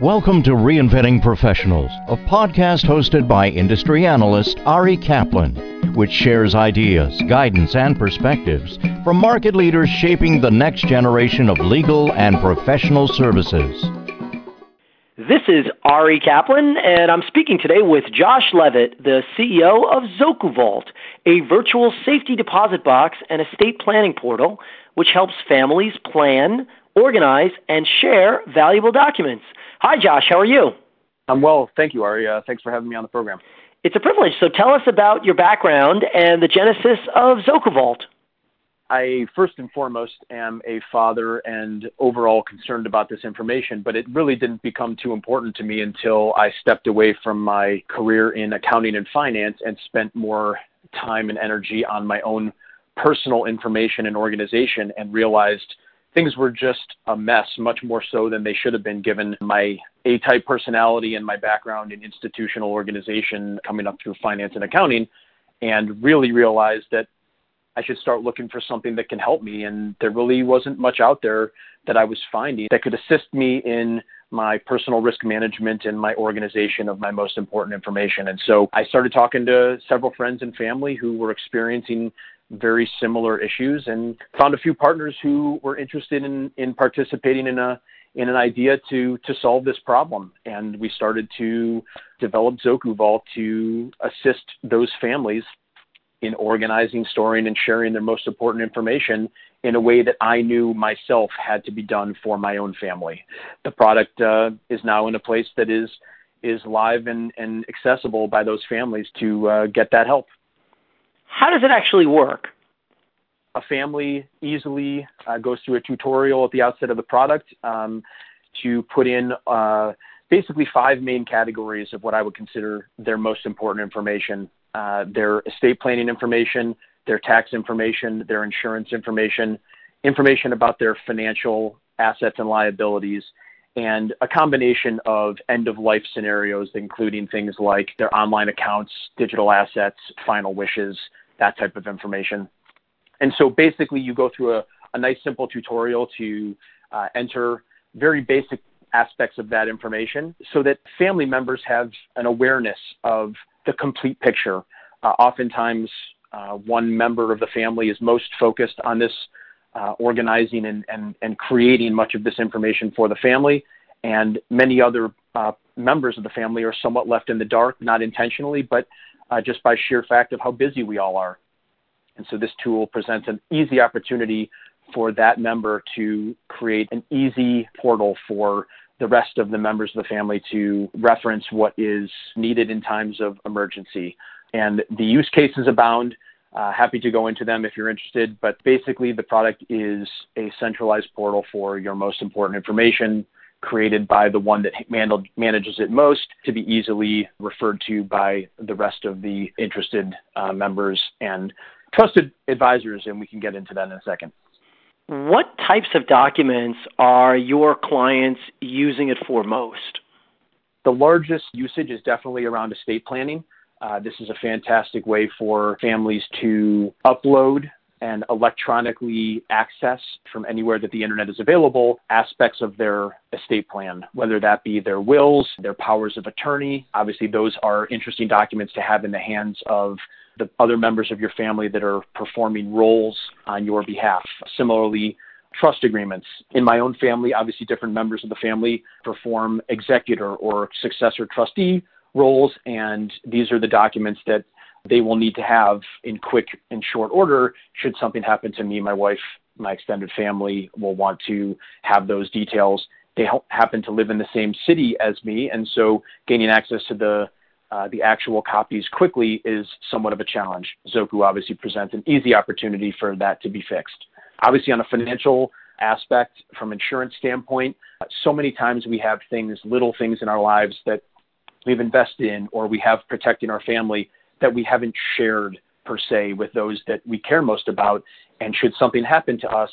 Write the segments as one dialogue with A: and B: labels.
A: Welcome to Reinventing Professionals, a podcast hosted by industry analyst Ari Kaplan, which shares ideas, guidance, and perspectives from market leaders shaping the next generation of legal and professional services.
B: This is Ari Kaplan, and I'm speaking today with Josh Leavitt, the CEO of ZokuVault, a virtual safety deposit box and estate planning portal which helps families plan, organize, and share valuable documents. Hi, Josh. How are you?
C: I'm well. Thank you, Ari. Uh, thanks for having me on the program.
B: It's a privilege. So tell us about your background and the genesis of ZokuVault.
C: I first and foremost am a father and overall concerned about this information, but it really didn't become too important to me until I stepped away from my career in accounting and finance and spent more time and energy on my own personal information and organization and realized things were just a mess, much more so than they should have been given my A type personality and my background in institutional organization coming up through finance and accounting, and really realized that I should start looking for something that can help me. And there really wasn't much out there that I was finding that could assist me in my personal risk management and my organization of my most important information. And so I started talking to several friends and family who were experiencing very similar issues and found a few partners who were interested in, in participating in a in an idea to to solve this problem. And we started to develop ZokuVault to assist those families in organizing, storing, and sharing their most important information in a way that I knew myself had to be done for my own family. The product uh, is now in a place that is is live and, and accessible by those families to uh, get that help.
B: How does it actually work?
C: A family easily uh, goes through a tutorial at the outset of the product um, to put in uh, basically five main categories of what I would consider their most important information uh, their estate planning information, their tax information, their insurance information, information about their financial assets and liabilities, and a combination of end of life scenarios, including things like their online accounts, digital assets, final wishes, that type of information. And so basically, you go through a, a nice simple tutorial to uh, enter very basic aspects of that information so that family members have an awareness of the complete picture. Uh, oftentimes, uh, one member of the family is most focused on this uh, organizing and, and, and creating much of this information for the family, and many other uh, members of the family are somewhat left in the dark, not intentionally, but uh, just by sheer fact of how busy we all are. And so this tool presents an easy opportunity for that member to create an easy portal for the rest of the members of the family to reference what is needed in times of emergency. And the use cases abound. Uh, happy to go into them if you're interested. But basically, the product is a centralized portal for your most important information created by the one that man- manages it most to be easily referred to by the rest of the interested uh, members and trusted advisors. And we can get into that in a second.
B: What types of documents are your clients using it for most?
C: The largest usage is definitely around estate planning. Uh, this is a fantastic way for families to upload and electronically access from anywhere that the internet is available aspects of their estate plan, whether that be their wills, their powers of attorney. Obviously, those are interesting documents to have in the hands of the other members of your family that are performing roles on your behalf. Similarly, trust agreements. In my own family, obviously, different members of the family perform executor or successor trustee roles, and these are the documents that they will need to have in quick and short order should something happen to me, my wife, my extended family will want to have those details. They happen to live in the same city as me, and so gaining access to the uh, the actual copies quickly is somewhat of a challenge. Zoku obviously presents an easy opportunity for that to be fixed. Obviously, on a financial aspect, from insurance standpoint, so many times we have things, little things in our lives that we've invested in or we have protecting our family that we haven't shared per se with those that we care most about. And should something happen to us,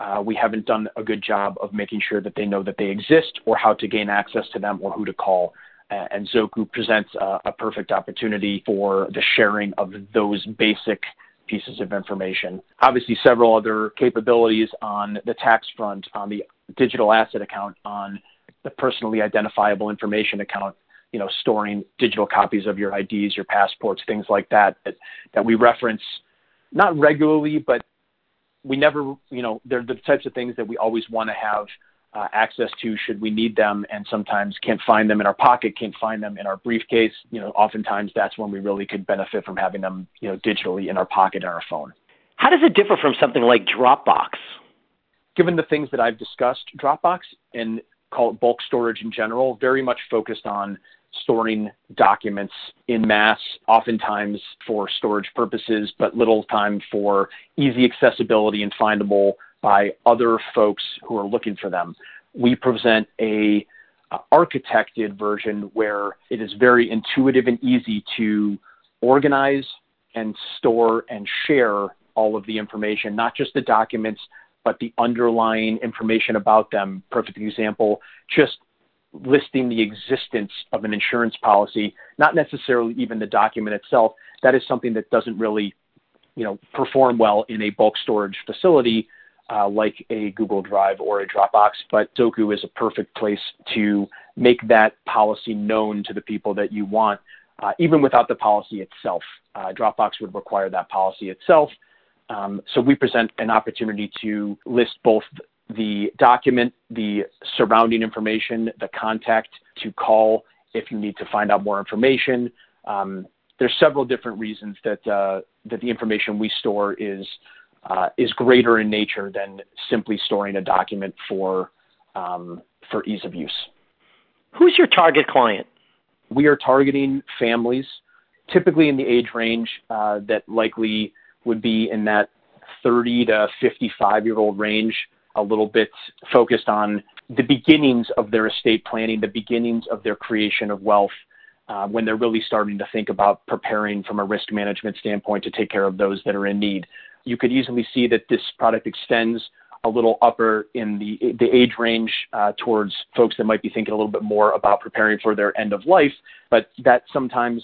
C: uh, we haven't done a good job of making sure that they know that they exist or how to gain access to them or who to call. Uh, and Zoku presents a, a perfect opportunity for the sharing of those basic pieces of information. Obviously, several other capabilities on the tax front, on the digital asset account, on the personally identifiable information account, you know, storing digital copies of your IDs, your passports, things like that, that, that we reference not regularly, but we never, you know, they're the types of things that we always want to have uh, access to should we need them and sometimes can't find them in our pocket, can't find them in our briefcase. You know, oftentimes that's when we really could benefit from having them, you know, digitally in our pocket and our phone.
B: How does it differ from something like Dropbox?
C: Given the things that I've discussed, Dropbox and call it bulk storage in general, very much focused on storing documents in mass, oftentimes for storage purposes, but little time for easy accessibility and findable by other folks who are looking for them. We present a uh, architected version where it is very intuitive and easy to organize and store and share all of the information, not just the documents, but the underlying information about them. Perfect example, just listing the existence of an insurance policy, not necessarily even the document itself. That is something that doesn't really, you know, perform well in a bulk storage facility uh, like a Google Drive or a Dropbox, but Zoku is a perfect place to make that policy known to the people that you want, uh, even without the policy itself. Uh, Dropbox would require that policy itself. Um, so we present an opportunity to list both the document, the surrounding information, the contact to call if you need to find out more information. Um, there's several different reasons that uh, that the information we store is uh, is greater in nature than simply storing a document for um, for ease of use.
B: Who's your target client?
C: We are targeting families, typically in the age range uh, that likely would be in that 30 to 55 year old range, a little bit focused on the beginnings of their estate planning, the beginnings of their creation of wealth. Uh, when they're really starting to think about preparing from a risk management standpoint to take care of those that are in need you could easily see that this product extends a little upper in the the age range uh, towards folks that might be thinking a little bit more about preparing for their end of life, but that sometimes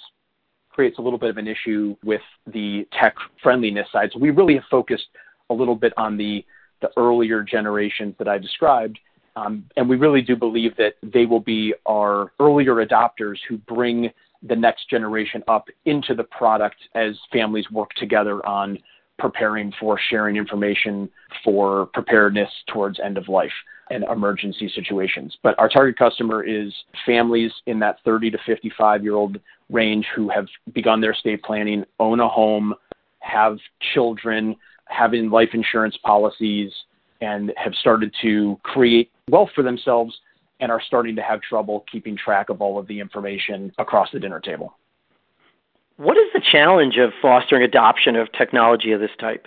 C: creates a little bit of an issue with the tech friendliness side. So we really have focused a little bit on the the earlier generations that I described. Um, and we really do believe that they will be our earlier adopters who bring the next generation up into the product as families work together on preparing for sharing information for preparedness towards end of life and emergency situations. But our target customer is families in that 30 to 55 year old range who have begun their estate planning, own a home, have children, having life insurance policies, and have started to create wealth for themselves and are starting to have trouble keeping track of all of the information across the dinner table.
B: What is the challenge of fostering adoption of technology of this type?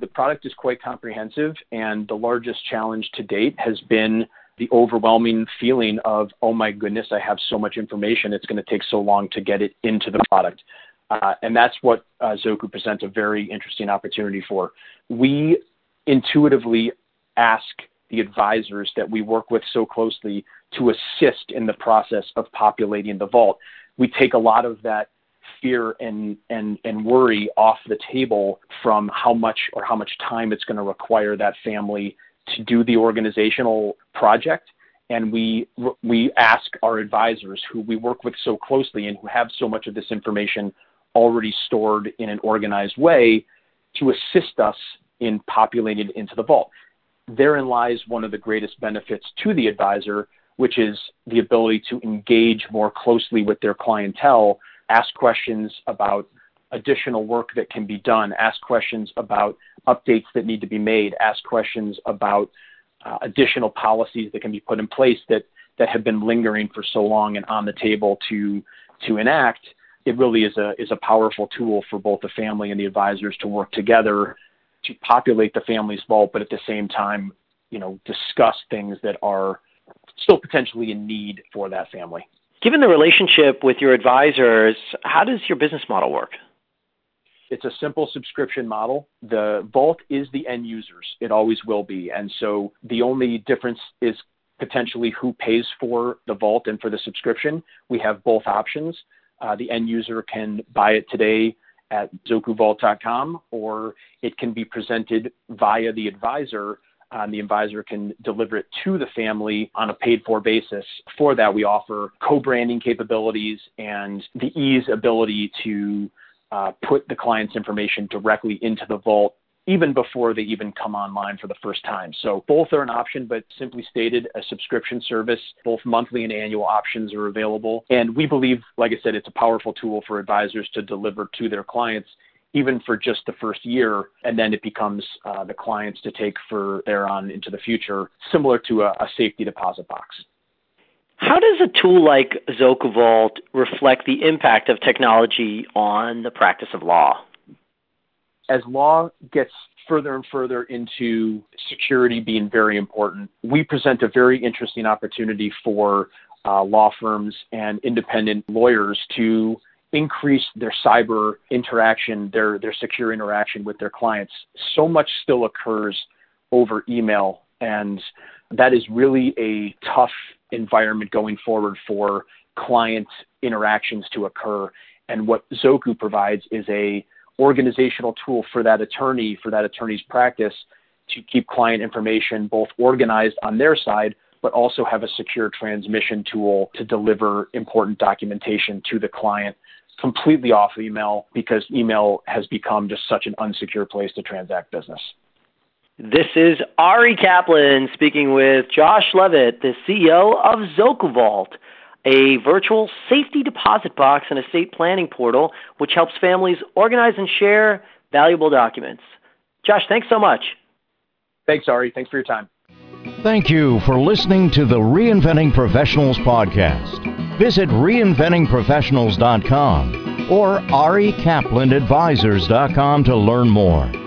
C: The product is quite comprehensive, and the largest challenge to date has been the overwhelming feeling of, oh my goodness, I have so much information, it's going to take so long to get it into the product. Uh, and that's what uh, Zoku presents a very interesting opportunity for. We intuitively ask the advisors that we work with so closely to assist in the process of populating the vault. We take a lot of that fear and, and, and worry off the table from how much or how much time it's going to require that family to do the organizational project. And we, we ask our advisors who we work with so closely and who have so much of this information already stored in an organized way to assist us in populating it into the vault. Therein lies one of the greatest benefits to the advisor, which is the ability to engage more closely with their clientele ask questions about additional work that can be done, ask questions about updates that need to be made, ask questions about uh, additional policies that can be put in place that, that have been lingering for so long and on the table to, to enact. It really is a, is a powerful tool for both the family and the advisors to work together to populate the family's vault, but at the same time, you know, discuss things that are still potentially in need for that family.
B: Given the relationship with your advisors, how does your business model work?
C: It's a simple subscription model. The vault is the end users. It always will be. And so the only difference is potentially who pays for the vault and for the subscription. We have both options. Uh, the end user can buy it today at zokuvault.com or it can be presented via the advisor um, the advisor can deliver it to the family on a paid for basis. For that, we offer co branding capabilities and the ease ability to uh, put the client's information directly into the vault even before they even come online for the first time. So both are an option, but simply stated, a subscription service, both monthly and annual options are available. And we believe, like I said, it's a powerful tool for advisors to deliver to their clients even for just the first year, and then it becomes uh, the clients to take for thereon into the future, similar to a, a safety deposit box.
B: How does a tool like ZokuVault reflect the impact of technology on the practice of law?
C: As law gets further and further into security being very important, we present a very interesting opportunity for uh, law firms and independent lawyers to increase their cyber interaction, their their secure interaction with their clients. So much still occurs over email, and that is really a tough environment going forward for client interactions to occur. And what Zoku provides is a organizational tool for that attorney, for that attorney's practice, to keep client information both organized on their side, but also have a secure transmission tool to deliver important documentation to the client completely off email because email has become just such an unsecure place to transact business.
B: This is Ari Kaplan speaking with Josh Leavitt, the CEO of ZokuVault, a virtual safety deposit box and estate planning portal which helps families organize and share valuable documents. Josh, thanks so much.
C: Thanks, Ari. Thanks for your time.
A: Thank you for listening to the Reinventing Professionals podcast. Visit reinventingprofessionals.com or arikaplanadvisors.com to learn more.